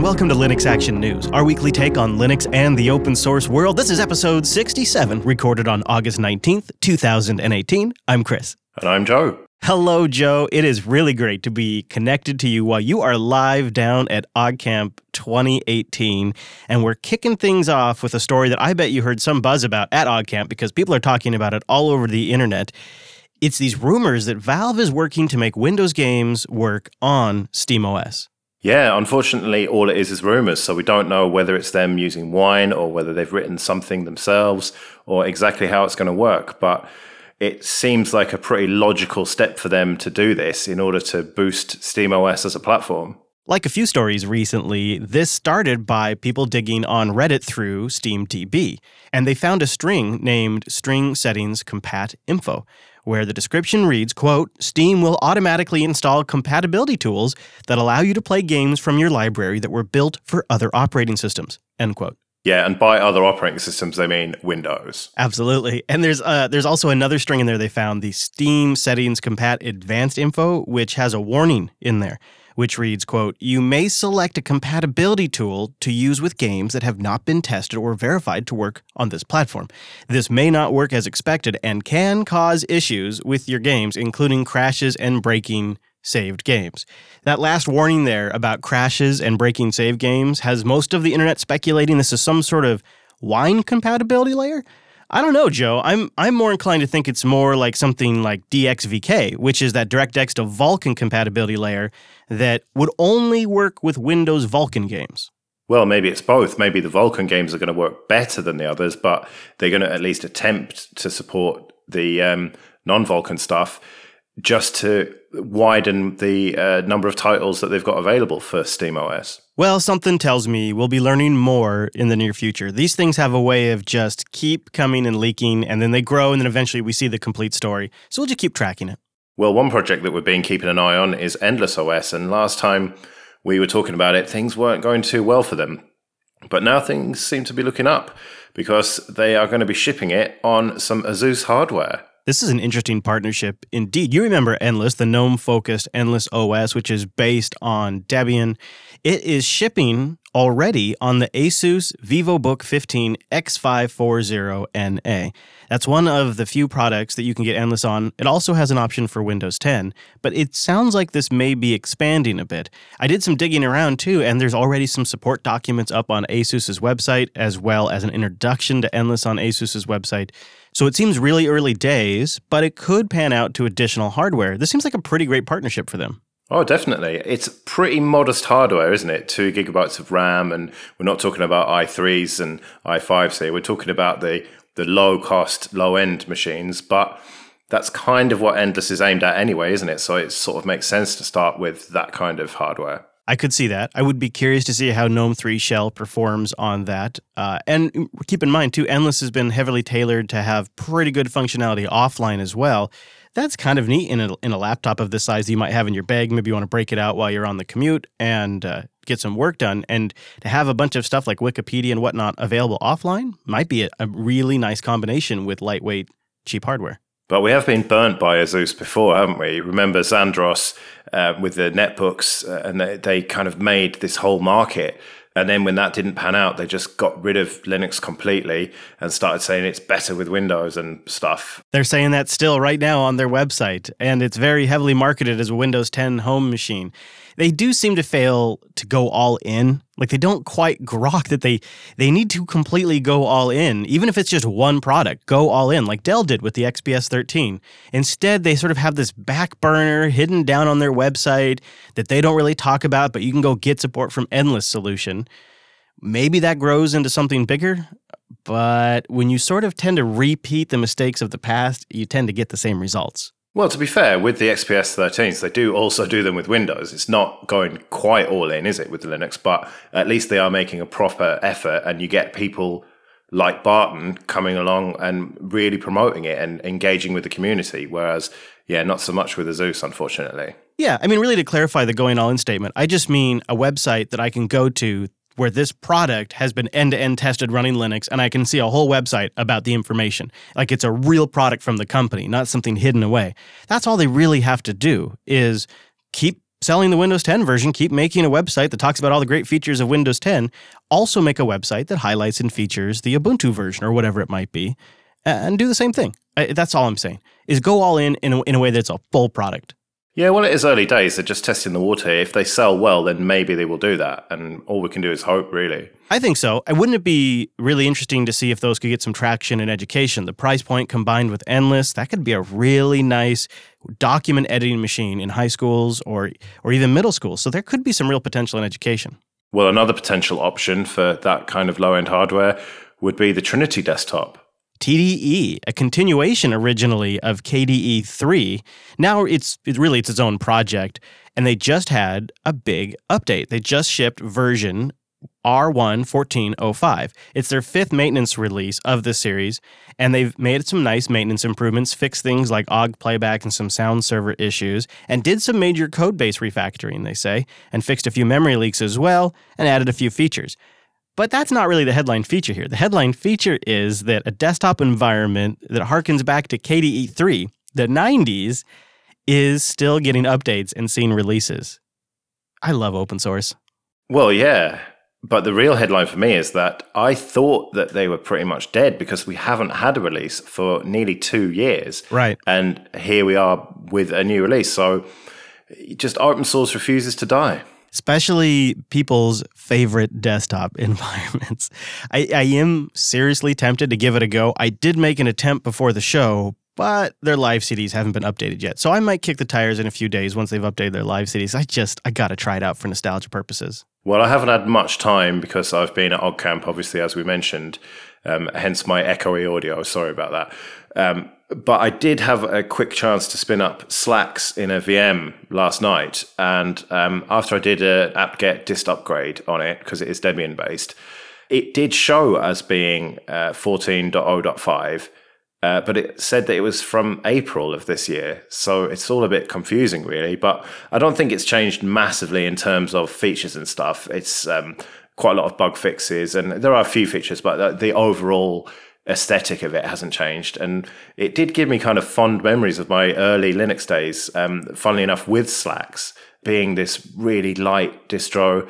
and welcome to Linux Action News, our weekly take on Linux and the open source world. This is episode 67, recorded on August 19th, 2018. I'm Chris. And I'm Joe. Hello, Joe. It is really great to be connected to you while you are live down at OggCamp 2018. And we're kicking things off with a story that I bet you heard some buzz about at OggCamp because people are talking about it all over the internet. It's these rumors that Valve is working to make Windows games work on SteamOS. Yeah, unfortunately, all it is is rumors. So we don't know whether it's them using Wine or whether they've written something themselves or exactly how it's going to work. But it seems like a pretty logical step for them to do this in order to boost SteamOS as a platform. Like a few stories recently, this started by people digging on Reddit through SteamDB, and they found a string named string settings compat info, where the description reads, quote, Steam will automatically install compatibility tools that allow you to play games from your library that were built for other operating systems, end quote. Yeah, and by other operating systems, they mean Windows. Absolutely. And there's uh, there's also another string in there they found, the Steam settings compat advanced info, which has a warning in there which reads, quote, You may select a compatibility tool to use with games that have not been tested or verified to work on this platform. This may not work as expected and can cause issues with your games, including crashes and breaking saved games. That last warning there about crashes and breaking save games has most of the internet speculating this is some sort of wine compatibility layer. I don't know, Joe. I'm I'm more inclined to think it's more like something like DXVK, which is that DirectX to Vulkan compatibility layer that would only work with Windows Vulkan games. Well, maybe it's both. Maybe the Vulkan games are going to work better than the others, but they're going to at least attempt to support the um, non-Vulkan stuff just to widen the uh, number of titles that they've got available for SteamOS. Well, something tells me we'll be learning more in the near future. These things have a way of just keep coming and leaking, and then they grow, and then eventually we see the complete story. So we'll just keep tracking it. Well, one project that we've been keeping an eye on is Endless OS, and last time we were talking about it, things weren't going too well for them. But now things seem to be looking up because they are going to be shipping it on some Asus hardware. This is an interesting partnership indeed. You remember Endless, the GNOME focused Endless OS, which is based on Debian. It is shipping already on the Asus VivoBook 15 X540NA. That's one of the few products that you can get Endless on. It also has an option for Windows 10, but it sounds like this may be expanding a bit. I did some digging around too, and there's already some support documents up on Asus's website, as well as an introduction to Endless on Asus's website. So it seems really early days, but it could pan out to additional hardware. This seems like a pretty great partnership for them. Oh, definitely. It's pretty modest hardware, isn't it? Two gigabytes of RAM, and we're not talking about i3s and i5s here. We're talking about the the low cost, low end machines, but that's kind of what Endless is aimed at anyway, isn't it? So it sort of makes sense to start with that kind of hardware. I could see that. I would be curious to see how GNOME 3 Shell performs on that. Uh, and keep in mind, too, Endless has been heavily tailored to have pretty good functionality offline as well. That's kind of neat in a, in a laptop of this size you might have in your bag. Maybe you want to break it out while you're on the commute and uh, get some work done. And to have a bunch of stuff like Wikipedia and whatnot available offline might be a, a really nice combination with lightweight, cheap hardware. But we have been burnt by Asus before, haven't we? Remember Xandros uh, with the netbooks, uh, and they, they kind of made this whole market. And then when that didn't pan out, they just got rid of Linux completely and started saying it's better with Windows and stuff. They're saying that still right now on their website, and it's very heavily marketed as a Windows 10 home machine they do seem to fail to go all in. Like they don't quite grok that they they need to completely go all in, even if it's just one product. Go all in, like Dell did with the XPS 13. Instead, they sort of have this back burner hidden down on their website that they don't really talk about, but you can go get support from Endless Solution. Maybe that grows into something bigger, but when you sort of tend to repeat the mistakes of the past, you tend to get the same results. Well, to be fair, with the XPS 13s, they do also do them with Windows. It's not going quite all in, is it, with Linux? But at least they are making a proper effort, and you get people like Barton coming along and really promoting it and engaging with the community. Whereas, yeah, not so much with Asus, unfortunately. Yeah, I mean, really, to clarify the going all in statement, I just mean a website that I can go to where this product has been end to end tested running Linux, and I can see a whole website about the information. Like it's a real product from the company, not something hidden away. That's all they really have to do is keep selling the Windows 10 version, keep making a website that talks about all the great features of Windows 10. Also make a website that highlights and features the Ubuntu version or whatever it might be, and do the same thing. That's all I'm saying. Is go all in in a, in a way that's a full product. Yeah, well, it is early days. They're just testing the water. If they sell well, then maybe they will do that. And all we can do is hope, really. I think so. And wouldn't it be really interesting to see if those could get some traction in education? The price point combined with Endless, that could be a really nice document editing machine in high schools or or even middle schools. So there could be some real potential in education. Well, another potential option for that kind of low end hardware would be the Trinity desktop. TDE, a continuation originally of KDE 3. Now it's it really it's its own project and they just had a big update. They just shipped version R11405. It's their fifth maintenance release of the series, and they've made some nice maintenance improvements, fixed things like OGG playback and some sound server issues, and did some major code base refactoring, they say, and fixed a few memory leaks as well, and added a few features. But that's not really the headline feature here. The headline feature is that a desktop environment that harkens back to KDE 3, the 90s, is still getting updates and seeing releases. I love open source. Well, yeah. But the real headline for me is that I thought that they were pretty much dead because we haven't had a release for nearly two years. Right. And here we are with a new release. So just open source refuses to die especially people's favorite desktop environments. I, I, am seriously tempted to give it a go. I did make an attempt before the show, but their live CDs haven't been updated yet. So I might kick the tires in a few days once they've updated their live CDs. I just, I got to try it out for nostalgia purposes. Well, I haven't had much time because I've been at OggCamp, obviously, as we mentioned, um, hence my echoey audio. Sorry about that. Um, but I did have a quick chance to spin up Slacks in a VM last night, and um, after I did an apt-get dist upgrade on it because it is Debian based, it did show as being uh, 14.0.5, uh, but it said that it was from April of this year. So it's all a bit confusing, really. But I don't think it's changed massively in terms of features and stuff. It's um, quite a lot of bug fixes, and there are a few features, but the overall aesthetic of it hasn't changed. And it did give me kind of fond memories of my early Linux days, um, funnily enough, with Slacks being this really light distro.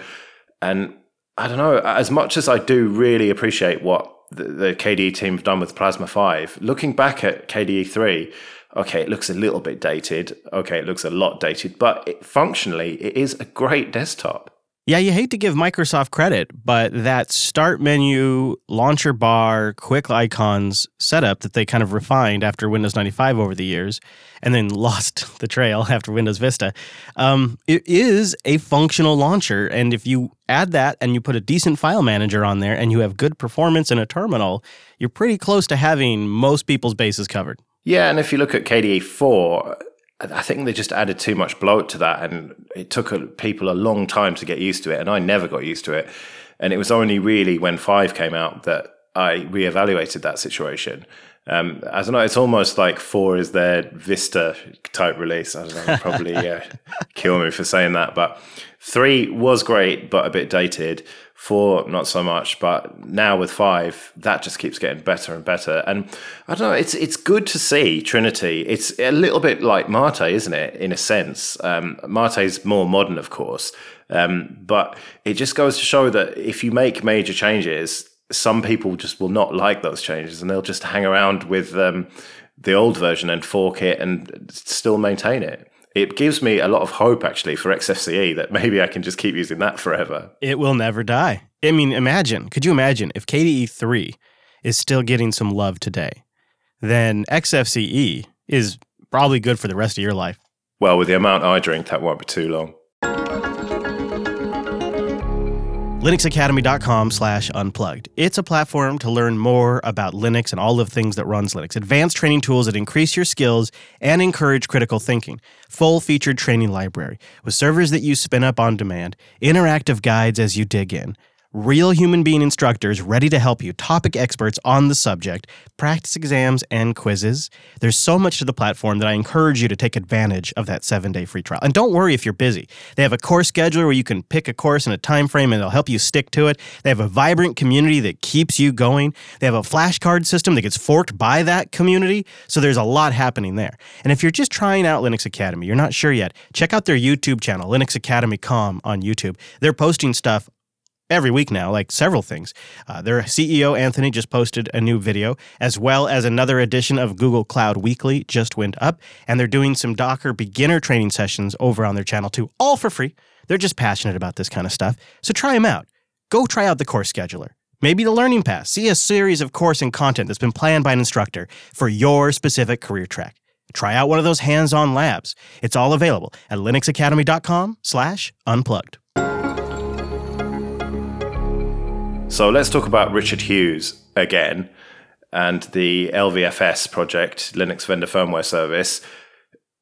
And I don't know, as much as I do really appreciate what the, the KDE team have done with Plasma 5, looking back at KDE 3, okay, it looks a little bit dated. Okay, it looks a lot dated, but it, functionally, it is a great desktop. Yeah, you hate to give Microsoft credit, but that start menu, launcher bar, quick icons setup that they kind of refined after Windows 95 over the years and then lost the trail after Windows Vista, um, it is a functional launcher. And if you add that and you put a decent file manager on there and you have good performance in a terminal, you're pretty close to having most people's bases covered. Yeah, and if you look at KDE 4, I think they just added too much bloat to that, and it took a, people a long time to get used to it, and I never got used to it. And it was only really when five came out that I reevaluated that situation. Um, I don't know. It's almost like four is their Vista type release. I don't know. Probably uh, kill me for saying that, but three was great, but a bit dated. Four, not so much, but now with five, that just keeps getting better and better. And I don't know, it's it's good to see Trinity. It's a little bit like Mate, isn't it? In a sense, um, Mate's more modern, of course, um, but it just goes to show that if you make major changes, some people just will not like those changes, and they'll just hang around with um, the old version and fork it and still maintain it it gives me a lot of hope actually for XFCE that maybe I can just keep using that forever. It will never die. I mean, imagine, could you imagine if KDE 3 is still getting some love today, then XFCE is probably good for the rest of your life. Well, with the amount I drink, that won't be too long. linuxacademy.com slash unplugged. It's a platform to learn more about linux and all of the things that runs linux. Advanced training tools that increase your skills and encourage critical thinking. Full featured training library with servers that you spin up on demand interactive guides as you dig in real human being instructors ready to help you, topic experts on the subject, practice exams, and quizzes. There's so much to the platform that I encourage you to take advantage of that seven day free trial. And don't worry if you're busy. They have a course scheduler where you can pick a course in a time frame and they'll help you stick to it. They have a vibrant community that keeps you going. They have a flashcard system that gets forked by that community. So there's a lot happening there. And if you're just trying out Linux Academy, you're not sure yet, check out their YouTube channel, Linux Academy on YouTube. They're posting stuff every week now, like several things. Uh, their CEO, Anthony, just posted a new video, as well as another edition of Google Cloud Weekly just went up. And they're doing some Docker beginner training sessions over on their channel too, all for free. They're just passionate about this kind of stuff. So try them out. Go try out the course scheduler. Maybe the Learning Pass. See a series of course and content that's been planned by an instructor for your specific career track. Try out one of those hands-on labs. It's all available at linuxacademy.com slash unplugged. So let's talk about Richard Hughes again and the LVFS project, Linux Vendor Firmware Service.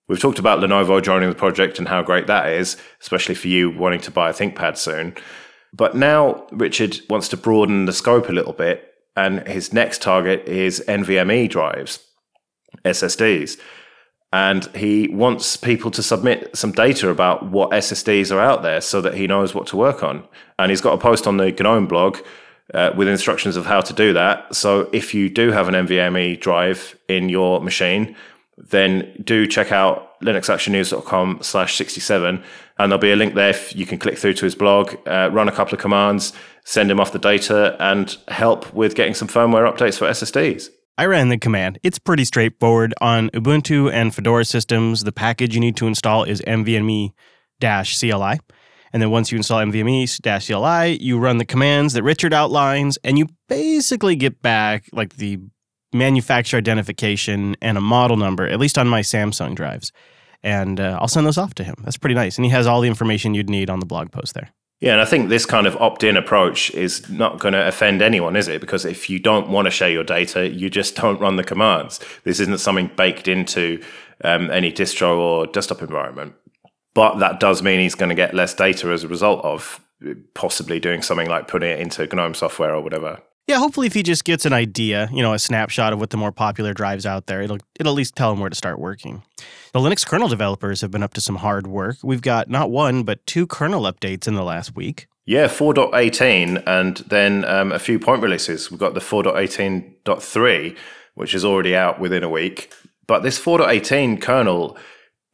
We've talked about Lenovo joining the project and how great that is, especially for you wanting to buy a ThinkPad soon. But now Richard wants to broaden the scope a little bit, and his next target is NVMe drives, SSDs. And he wants people to submit some data about what SSDs are out there so that he knows what to work on. And he's got a post on the GNOME blog uh, with instructions of how to do that. So if you do have an NVMe drive in your machine, then do check out linuxactionnews.com slash 67 and there'll be a link there if you can click through to his blog uh, run a couple of commands send him off the data and help with getting some firmware updates for ssds I ran the command. It's pretty straightforward. On Ubuntu and Fedora systems, the package you need to install is nvme CLI. And then once you install nvme CLI, you run the commands that Richard outlines, and you basically get back like the manufacturer identification and a model number, at least on my Samsung drives. And uh, I'll send those off to him. That's pretty nice. And he has all the information you'd need on the blog post there. Yeah, and I think this kind of opt in approach is not going to offend anyone, is it? Because if you don't want to share your data, you just don't run the commands. This isn't something baked into um, any distro or desktop environment. But that does mean he's going to get less data as a result of possibly doing something like putting it into GNOME software or whatever. Yeah, hopefully if he just gets an idea, you know, a snapshot of what the more popular drives out there, it'll it'll at least tell him where to start working. The Linux kernel developers have been up to some hard work. We've got not one but two kernel updates in the last week. Yeah, 4.18 and then um, a few point releases. We've got the 4.18.3, which is already out within a week. But this 4.18 kernel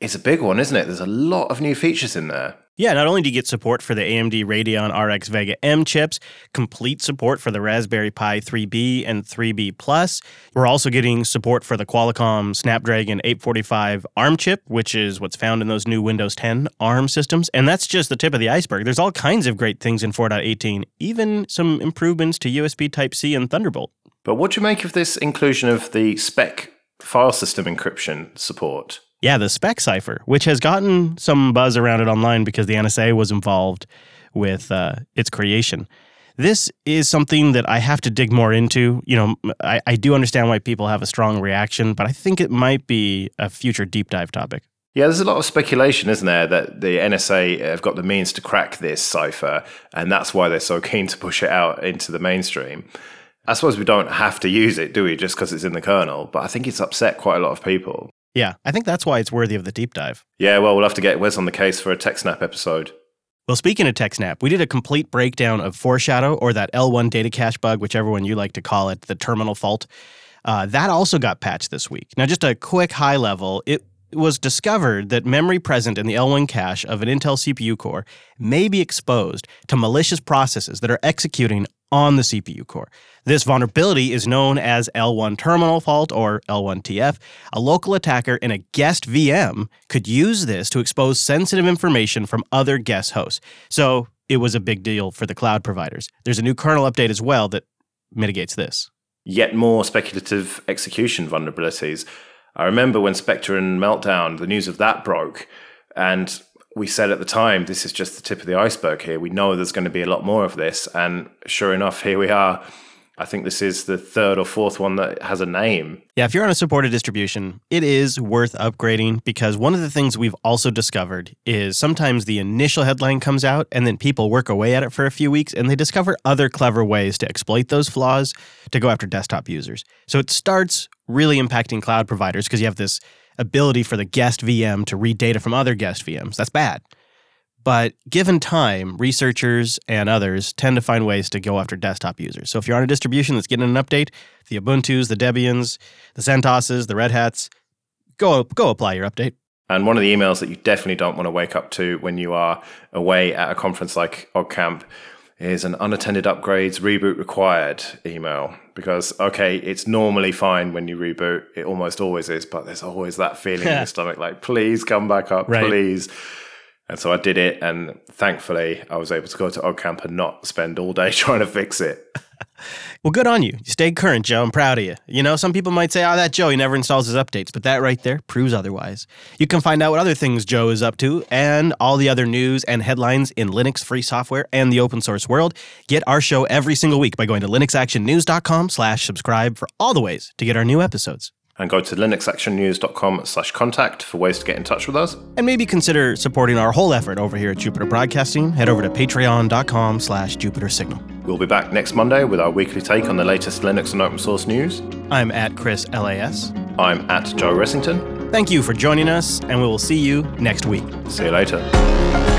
is a big one, isn't it? There's a lot of new features in there. Yeah, not only do you get support for the AMD Radeon RX Vega M chips, complete support for the Raspberry Pi 3B and 3B Plus. We're also getting support for the Qualcomm Snapdragon 845 ARM chip, which is what's found in those new Windows 10 ARM systems. And that's just the tip of the iceberg. There's all kinds of great things in 4.18, even some improvements to USB Type C and Thunderbolt. But what do you make of this inclusion of the Speck file system encryption support? Yeah, the Speck cipher, which has gotten some buzz around it online because the NSA was involved with uh, its creation. This is something that I have to dig more into. You know, I, I do understand why people have a strong reaction, but I think it might be a future deep dive topic. Yeah, there's a lot of speculation, isn't there, that the NSA have got the means to crack this cipher, and that's why they're so keen to push it out into the mainstream. I suppose we don't have to use it, do we, just because it's in the kernel? But I think it's upset quite a lot of people. Yeah, I think that's why it's worthy of the deep dive. Yeah, well, we'll have to get Wes on the case for a TechSnap episode. Well, speaking of TechSnap, we did a complete breakdown of Foreshadow or that L1 data cache bug, whichever one you like to call it, the terminal fault. Uh, that also got patched this week. Now, just a quick high level, it was discovered that memory present in the L1 cache of an Intel CPU core may be exposed to malicious processes that are executing on the CPU core. This vulnerability is known as L1 terminal fault or L1TF. A local attacker in a guest VM could use this to expose sensitive information from other guest hosts. So it was a big deal for the cloud providers. There's a new kernel update as well that mitigates this. Yet more speculative execution vulnerabilities. I remember when Spectre and Meltdown, the news of that broke, and we said at the time, this is just the tip of the iceberg here. We know there's going to be a lot more of this. And sure enough, here we are I think this is the third or fourth one that has a name. Yeah, if you're on a supported distribution, it is worth upgrading because one of the things we've also discovered is sometimes the initial headline comes out and then people work away at it for a few weeks and they discover other clever ways to exploit those flaws to go after desktop users. So it starts really impacting cloud providers because you have this ability for the guest VM to read data from other guest VMs. That's bad. But given time, researchers and others tend to find ways to go after desktop users. So if you're on a distribution that's getting an update, the Ubuntu's, the Debians, the CentOSes, the Red Hats, go go apply your update. And one of the emails that you definitely don't want to wake up to when you are away at a conference like OggCamp is an unattended upgrades reboot required email because okay it's normally fine when you reboot it almost always is but there's always that feeling in your stomach like please come back up Right. please and so I did it, and thankfully I was able to go to OggCamp and not spend all day trying to fix it. Well, good on you. You stayed current, Joe. I'm proud of you. You know, some people might say, oh, that Joe, he never installs his updates, but that right there proves otherwise. You can find out what other things Joe is up to and all the other news and headlines in Linux free software and the open source world. Get our show every single week by going to linuxactionnews.com slash subscribe for all the ways to get our new episodes. And go to linuxactionnews.com slash contact for ways to get in touch with us. And maybe consider supporting our whole effort over here at Jupiter Broadcasting. Head over to patreon.com slash Jupiter Signal. We'll be back next Monday with our weekly take on the latest Linux and open source news. I'm at Chris LAS. I'm at Joe Ressington. Thank you for joining us, and we will see you next week. See you later.